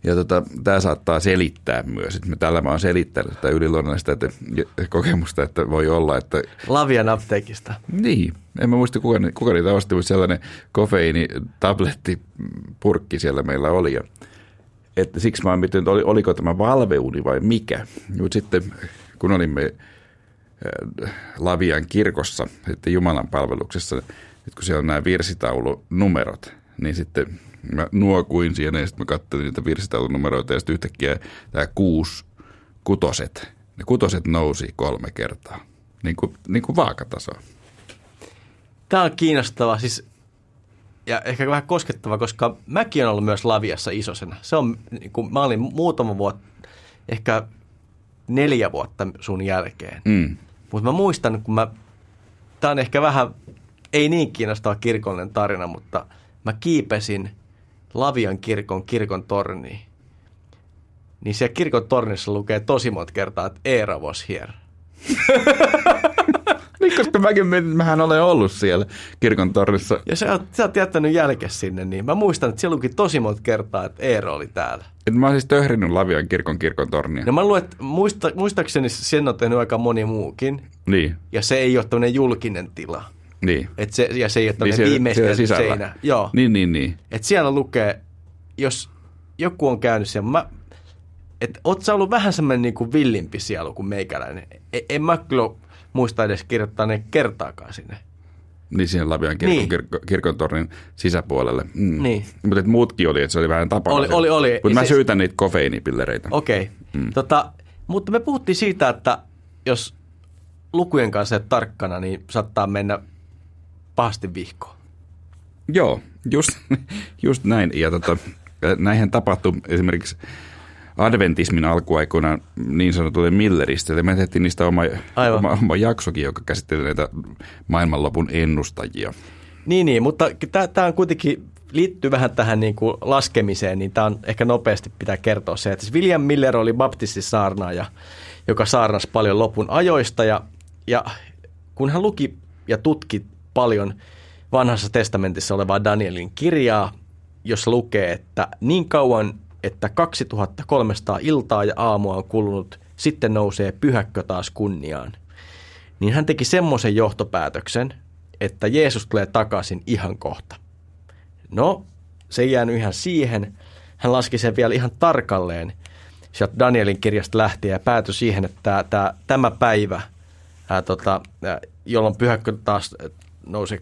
Ja tota, tämä saattaa selittää myös. Että me tällä mä oon selittänyt tätä yliluonnollista että, kokemusta, että voi olla, että... Lavian apteekista. Niin. En mä muista, kuka, kuka niitä osti, mutta sellainen kofeiinitablettipurkki siellä meillä oli. Ja, että siksi mä oon miettinyt, oli, oliko tämä valveuni vai mikä. Mutta sitten kun olimme äh, Lavian kirkossa, sitten Jumalan palveluksessa, nyt kun siellä on nämä virsitaulunumerot, niin sitten mä nuokuin siinä ja sitten mä katsoin niitä virsitaulunumeroita ja sitten yhtäkkiä tämä kuusi kutoset, ne kutoset nousi kolme kertaa, niin kuin, niin kuin vaakataso. Tämä on kiinnostava siis, ja ehkä vähän koskettava, koska mäkin olen ollut myös Laviassa isosena. Se on, niin kuin, mä olin muutama vuotta, ehkä neljä vuotta sun jälkeen. Mm. Mutta mä muistan, kun mä, tämä on ehkä vähän, ei niin kiinnostava kirkollinen tarina, mutta mä kiipesin Lavian kirkon kirkon torniin. Niin siellä kirkon tornissa lukee tosi monta kertaa, että Eera was here. niin, koska mäkin mähän olen ollut siellä kirkon tornissa. Ja sä oot, sä oot jättänyt jälke sinne, niin mä muistan, että siellä luki tosi monta kertaa, että Eero oli täällä. Et mä oon siis töhrinyt Lavian kirkon kirkon tornia. No mä luulen, että muista, muistaakseni sen on tehnyt aika moni muukin. Niin, Ja se ei ole tämmöinen julkinen tila. Niin. Et se, ja se ei ole Niin siellä sisällä. seinä. Joo. Niin, niin, niin. Et siellä lukee, jos joku on käynyt siellä, mä, et oot sä ollut vähän semmoinen niin kuin villimpi sielu kuin meikäläinen. E, en mä kyllä muista edes kirjoittaa ne kertaakaan sinne. Niin siihen Lavian kirkon, Niin. kirkko, kirkon tornin sisäpuolelle. Mm. Niin. Mutta et muutkin oli, että se oli vähän tapana. Oli- oli- oli. Mutta mä Se- syytän niitä kofeiinipillereitä. Okei. Okay. Mm. Tota, mutta me puhuttiin siitä, että jos lukujen kanssa et tarkkana, niin saattaa mennä pahasti vihkoon. Joo, just, just näin. Ja tota, näinhän tapahtui esimerkiksi adventismin alkuaikoina niin sanotulle Milleristä. Me tehtiin niistä oma, Aivan. oma, oma jaksokin, joka käsitteli näitä maailmanlopun ennustajia. Niin, niin mutta tämä on kuitenkin liittyy vähän tähän niin kuin laskemiseen, niin tämä on ehkä nopeasti pitää kertoa se, että siis William Miller oli baptistisaarnaaja, joka saarnasi paljon lopun ajoista ja, ja kun hän luki ja tutki paljon vanhassa testamentissa olevaa Danielin kirjaa, jossa lukee, että niin kauan, että 2300 iltaa ja aamua on kulunut, sitten nousee pyhäkkö taas kunniaan. Niin hän teki semmoisen johtopäätöksen, että Jeesus tulee takaisin ihan kohta. No, se ei jäänyt ihan siihen. Hän laski sen vielä ihan tarkalleen sieltä Danielin kirjasta lähtien ja päätyi siihen, että tämä, päivä, tota, jolloin pyhäkkö taas ää, nousee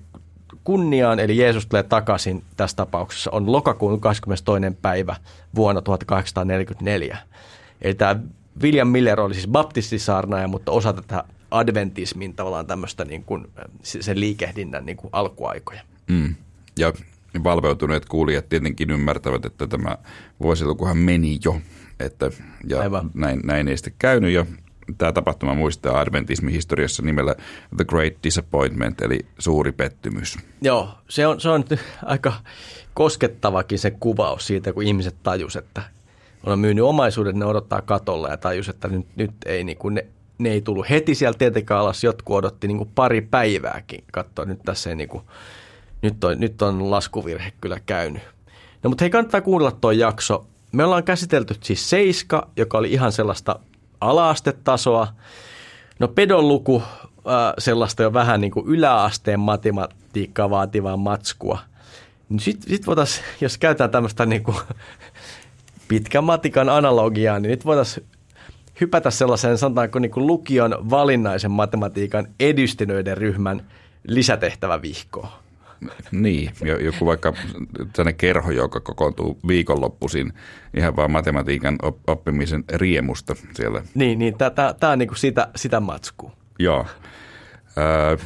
kunniaan, eli Jeesus tulee takaisin tässä tapauksessa, on lokakuun 22. päivä vuonna 1844. Eli tämä William Miller oli siis baptistisaarnaaja, mutta osa tätä adventismin tavallaan tämmöistä niin kuin, sen liikehdinnän niin kuin alkuaikoja. Mm. Ja valveutuneet kuulijat tietenkin ymmärtävät, että tämä vuosilukuhan meni jo. Että, ja Aivan. näin, näin ei sitten käynyt. Ja tämä tapahtuma muistaa adventismin historiassa nimellä The Great Disappointment, eli suuri pettymys. Joo, se on, se on aika koskettavakin se kuvaus siitä, kun ihmiset tajus, että on myynyt omaisuuden, ne odottaa katolla ja tajus, että nyt, nyt ei, niin kuin ne, ne ei tullut heti sieltä tietenkään alas. Jotkut odotti niin kuin pari päivääkin. Katsoa, nyt tässä ei niin kuin, nyt on, nyt on laskuvirhe kyllä käynyt. No mutta hei, kannattaa kuunnella tuo jakso. Me ollaan käsitelty siis Seiska, joka oli ihan sellaista alaastetasoa. No pedon luku, äh, sellaista jo vähän niin kuin yläasteen matematiikkaa vaativaa matskua. Sitten sit voitaisiin, jos käytetään tämmöistä niin kuin pitkän matikan analogiaa, niin nyt voitaisiin hypätä sellaiseen, sanotaanko niin kuin lukion valinnaisen matematiikan edistyneiden ryhmän lisätehtävävihkoon. Niin, jo- joku vaikka sellainen kerho, joka kokoontuu viikonloppuisin ihan vaan matematiikan op- oppimisen riemusta siellä. Niin, niin tämä on niin kuin sitä, sitä matskua. Joo, öö,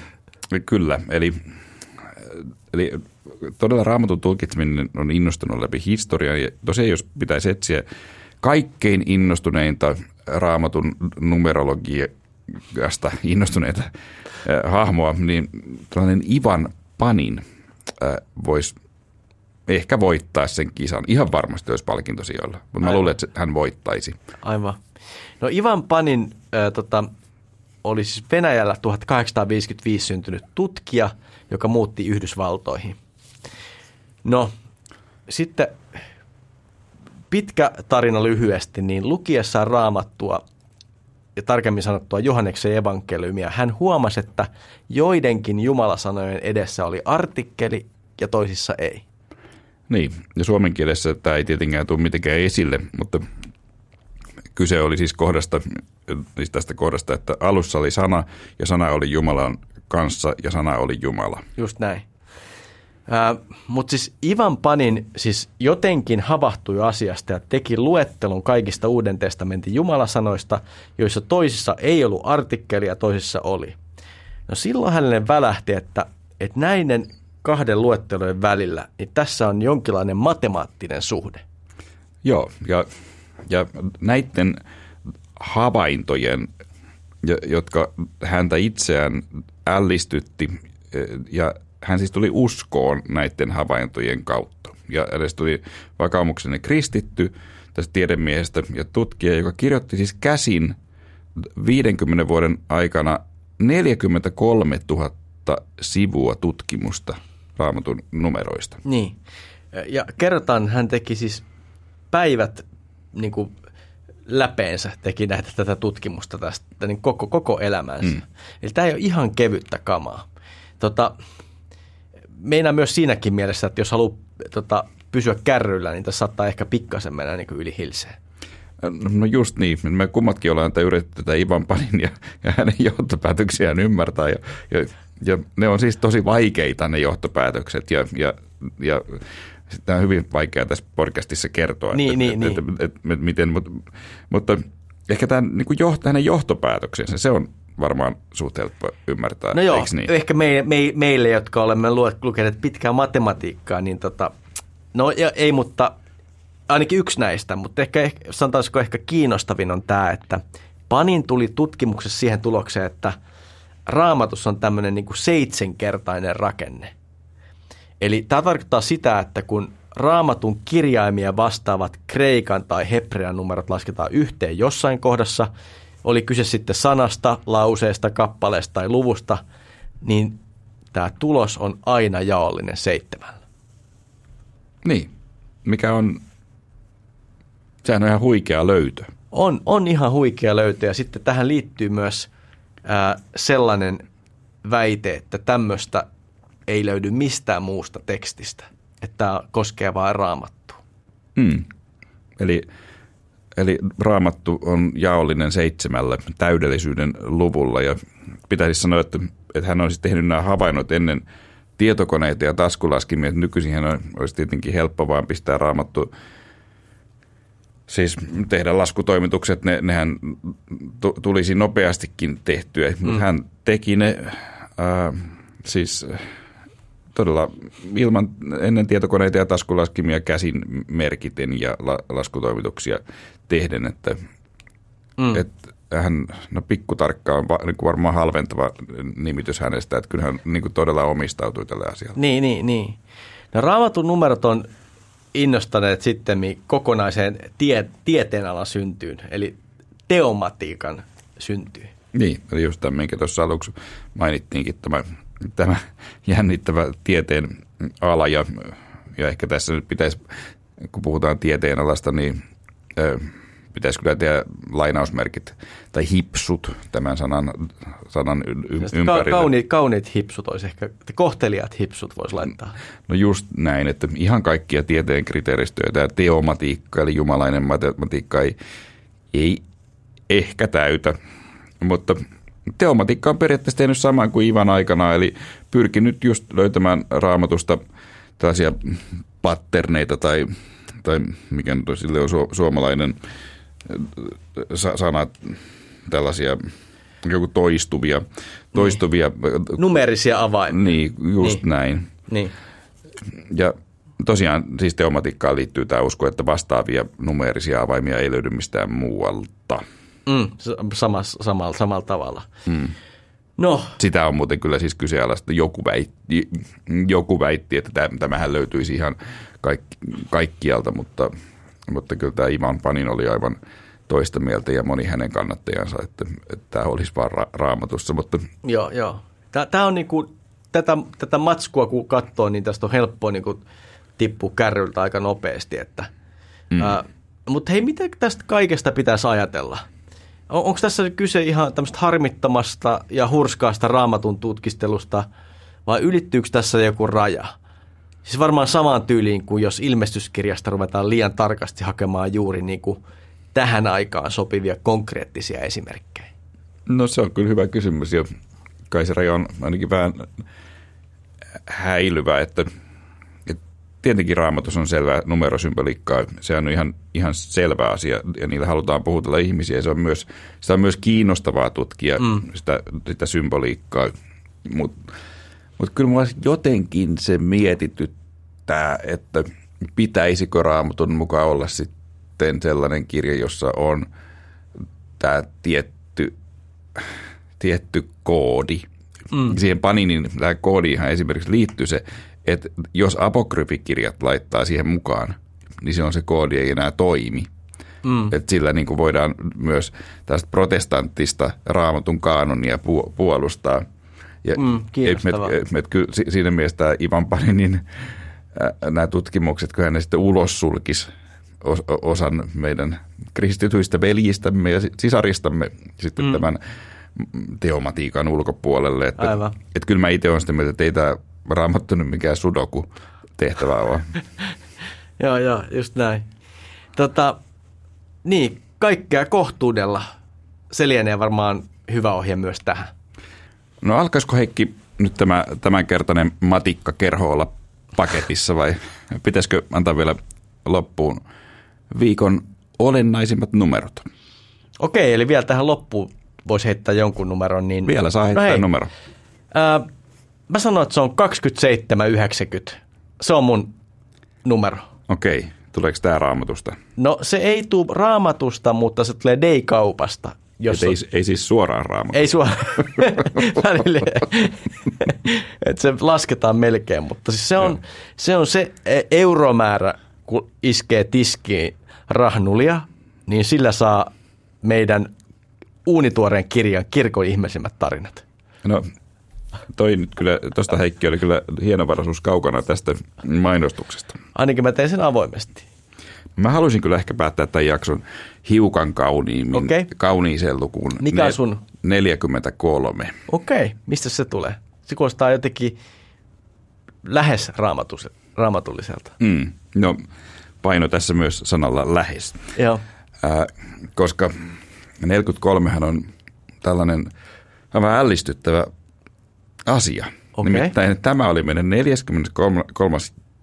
kyllä. Eli, eli todella raamatun tulkitseminen on innostunut läpi historian. Ja tosiaan, jos pitäisi etsiä kaikkein innostuneinta raamatun numerologiasta innostuneita hahmoa, niin tällainen Ivan Panin äh, voisi ehkä voittaa sen kisan. Ihan varmasti olisi palkinto sijoilla, mutta mä Aivan. luulen, että hän voittaisi. Aivan. No Ivan Panin äh, tota, oli siis Venäjällä 1855 syntynyt tutkija, joka muutti Yhdysvaltoihin. No, sitten pitkä tarina lyhyesti, niin lukiessaan raamattua ja tarkemmin sanottua Johanneksen evankeliumia, hän huomasi, että joidenkin jumalasanojen edessä oli artikkeli ja toisissa ei. Niin, ja suomen kielessä tämä ei tietenkään tule mitenkään esille, mutta kyse oli siis kohdasta, siis tästä kohdasta, että alussa oli sana ja sana oli Jumalan kanssa ja sana oli Jumala. Just näin. Mutta siis Ivan Panin siis jotenkin havahtui asiasta ja teki luettelun kaikista Uuden testamentin jumalasanoista, joissa toisissa ei ollut artikkelia, toisissa oli. No silloin hänelle välähti, että, että näiden kahden luettelojen välillä, niin tässä on jonkinlainen matemaattinen suhde. Joo, ja, ja näiden havaintojen, jotka häntä itseään ällistytti ja hän siis tuli uskoon näiden havaintojen kautta. Ja edes tuli vakaumuksenne kristitty tästä tiedemiehestä ja tutkija, joka kirjoitti siis käsin 50 vuoden aikana 43 000 sivua tutkimusta raamatun numeroista. Niin. Ja kerrotaan, hän teki siis päivät niin kuin läpeensä teki näitä, tätä tutkimusta tästä niin koko, koko elämänsä. Mm. Eli tämä ei ole ihan kevyttä kamaa. Tota, meinaa myös siinäkin mielessä, että jos haluaa tota, pysyä kärryllä, niin tässä saattaa ehkä pikkasen mennä niin kuin yli hilseen. No just niin. Me kummatkin ollaan tätä yritetty tätä Ivan Panin ja, ja hänen johtopäätöksiään ymmärtää. Ja, ja, ja ne on siis tosi vaikeita ne johtopäätökset ja, ja, ja sitä on hyvin vaikea tässä podcastissa kertoa, niin, että, niin, että, niin. Että, että, että, että, miten, mutta, mutta ehkä tämän, niin kuin joht, hänen johtopäätöksensä, se on varmaan suht helppo ymmärtää, No joo, niin? ehkä me, me, meille, jotka olemme lukeneet pitkää matematiikkaa, niin tota, no ja, ei, mutta ainakin yksi näistä, mutta ehkä, ehkä sanotaanko ehkä kiinnostavin on tämä, että Panin tuli tutkimuksessa siihen tulokseen, että raamatus on tämmöinen niin kuin seitsemänkertainen rakenne. Eli tämä tarkoittaa sitä, että kun raamatun kirjaimia vastaavat kreikan tai hebrean numerot lasketaan yhteen jossain kohdassa, oli kyse sitten sanasta, lauseesta, kappaleesta tai luvusta, niin tämä tulos on aina jaollinen seitsemällä. Niin, mikä on, sehän on ihan huikea löytö. On, on ihan huikea löytö ja sitten tähän liittyy myös ää, sellainen väite, että tämmöistä ei löydy mistään muusta tekstistä, että tämä koskee vain raamattua. Hmm. Eli, eli raamattu on jaollinen seitsemällä täydellisyyden luvulla ja pitäisi sanoa, että, että hän olisi tehnyt nämä havainnot ennen tietokoneita ja taskulaskimia. Nykyisin hän olisi tietenkin helppo vaan pistää raamattu siis tehdä laskutoimitukset, ne, nehän tulisi nopeastikin tehtyä. Mm. Hän teki ne äh, siis todella ilman ennen tietokoneita ja taskulaskimia käsin merkiten ja la, laskutoimituksia tehden, että mm. et hän, no pikkutarkka on va, niin varmaan halventava nimitys hänestä, että kyllähän niin kuin todella omistautui tälle asialle. Niin, niin, niin. No raamatun numerot on innostaneet sitten kokonaiseen tie, tieteenalan syntyyn, eli teomatiikan syntyyn. Niin, eli just tämä, minkä tuossa aluksi mainittiinkin, tämä, tämä jännittävä tieteen ala, ja, ja ehkä tässä nyt pitäisi, kun puhutaan tieteen alasta, niin ö, pitäisi kyllä tehdä lainausmerkit tai hipsut tämän sanan, sanan y- ympärille. Kauniit, kauniit hipsut olisi ehkä, kohteliaat hipsut voisi laittaa. No just näin, että ihan kaikkia tieteen kriteeristöjä, tämä teomatiikka eli jumalainen matematiikka ei, ei ehkä täytä, mutta teomatiikka on periaatteessa tehnyt saman kuin Ivan aikana, eli pyrkinyt just löytämään raamatusta tällaisia patterneita tai, tai mikä nyt on, sille on su- suomalainen sanat, tällaisia joku toistuvia, toistuvia niin. numerisia avaimia. Niin, just niin. näin. Niin. Ja tosiaan siis teomatiikkaan liittyy tämä usko, että vastaavia numeerisia avaimia ei löydy mistään muualta. Mm, sama, samalla, samalla tavalla. Mm. No. Sitä on muuten kyllä siis kyseenalaista. Joku väitti, joku väitti että tämähän löytyisi ihan kaikki, kaikkialta, mutta, mutta kyllä tämä Ivan Panin oli aivan toista mieltä ja moni hänen kannattajansa, että, että tämä olisi vaan ra- raamatussa. Mutta Joo, joo. Tämä on niinku, tätä, tätä matskua kun katsoo, niin tästä on helppoa niinku tippua kärryltä aika nopeasti. Että, mm. mutta hei, mitä tästä kaikesta pitäisi ajatella? On, onko tässä kyse ihan tämmöistä harmittomasta ja hurskaasta raamatun tutkistelusta vai ylittyykö tässä joku raja? Siis varmaan samaan tyyliin kuin jos ilmestyskirjasta ruvetaan liian tarkasti hakemaan juuri niin kuin tähän aikaan sopivia konkreettisia esimerkkejä. No se on kyllä hyvä kysymys ja kai se raja on ainakin vähän häilyvä, että, tietenkin raamatus on selvää numerosymboliikkaa. Se on ihan, ihan selvä asia ja niillä halutaan puhutella ihmisiä. Se on myös, sitä on myös kiinnostavaa tutkia mm. sitä, sitä symboliikkaa, mutta mut kyllä mua jotenkin se mietityttää, että pitäisikö raamatun mukaan olla sitten sellainen kirja, jossa on tämä tietty, tietty koodi – Mm. Siihen Paninin tämä koodiinhan esimerkiksi liittyy se, että jos apokryfikirjat laittaa siihen mukaan, niin se on se koodi ei enää toimi. Mm. Et sillä niin kuin voidaan myös tästä protestanttista raamatun kaanonia puolustaa. Ja mm, met, met, met, siinä mielessä tämä Ivan Paninin äh, nämä tutkimukset, kun hän sitten ulos sulkisi osan meidän kristityistä veljistämme ja sisaristamme sitten mm. tämän teomatiikan ulkopuolelle. Että, Aivan. Että kyllä mä itse olen sitä mieltä, että ei tämä raamattu nyt mikään sudoku tehtävä ole. joo, joo, just näin. Tota, niin, kaikkea kohtuudella. Se lienee varmaan hyvä ohje myös tähän. No alkaisiko Heikki nyt tämä tämänkertainen matikka kerho olla paketissa vai pitäisikö antaa vielä loppuun viikon olennaisimmat numerot? Okei, eli vielä tähän loppuun voisi heittää jonkun numeron. Niin... Vielä saa heittää no hei, numero. Ää, mä sanon, että se on 2790. Se on mun numero. Okei. Tuleeko tämä raamatusta? No se ei tule raamatusta, mutta se tulee Day-kaupasta. Jos on... ei, ei siis suoraan raamatusta. Ei suoraan. että se lasketaan melkein, mutta siis se, on, se on se e- euromäärä, kun iskee tiskiin rahnulia, niin sillä saa meidän uunituoreen kirjan Kirkon ihmeisimmät tarinat. No toi nyt kyllä, tuosta Heikki oli kyllä hienovaraisuus kaukana tästä mainostuksesta. Ainakin mä teen sen avoimesti. Mä haluaisin kyllä ehkä päättää tämän jakson hiukan kauniimmin, okay. kauniiseen lukuun. Mikä ne, sun? 43. Okei, okay. mistä se tulee? Se kuulostaa jotenkin lähes raamatulliselta. Mm. No paino tässä myös sanalla lähes. Joo. Äh, koska 43 on tällainen aivan ällistyttävä asia. Okay. Nimittäin tämä oli meidän 43.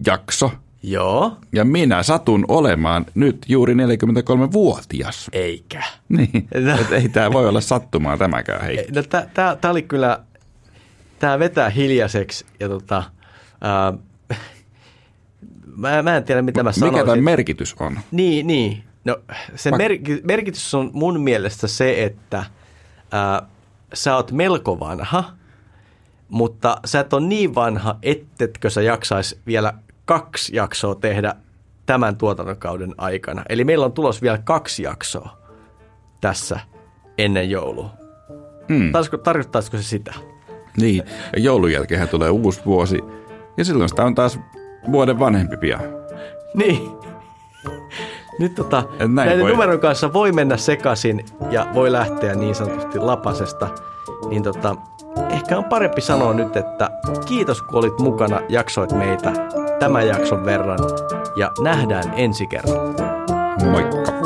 jakso. Joo. Ja minä satun olemaan nyt juuri 43-vuotias. Eikä. Niin, no. Et ei tämä voi olla sattumaa tämäkään. Hei. No, tämä oli kyllä, tämä vetää hiljaiseksi ja tota, ää, mä, mä en tiedä mitä mä sanoisin. Mikä tämän merkitys on? Niin, niin. No se mer- merkitys on mun mielestä se, että ää, sä oot melko vanha, mutta sä et ole niin vanha, ettetkö sä jaksaisi vielä kaksi jaksoa tehdä tämän tuotantokauden aikana. Eli meillä on tulos vielä kaksi jaksoa tässä ennen joulua. Mm. Tarkoittaisiko se sitä? Niin, joulun jälkeen tulee uusi vuosi, ja silloin sitä on taas vuoden vanhempi pian. Niin. Nyt tota, näiden voi. numeron kanssa voi mennä sekaisin ja voi lähteä niin sanotusti lapasesta. Niin tota, ehkä on parempi sanoa nyt, että kiitos kun olit mukana, jaksoit meitä tämän jakson verran ja nähdään ensi kerralla. Moikka!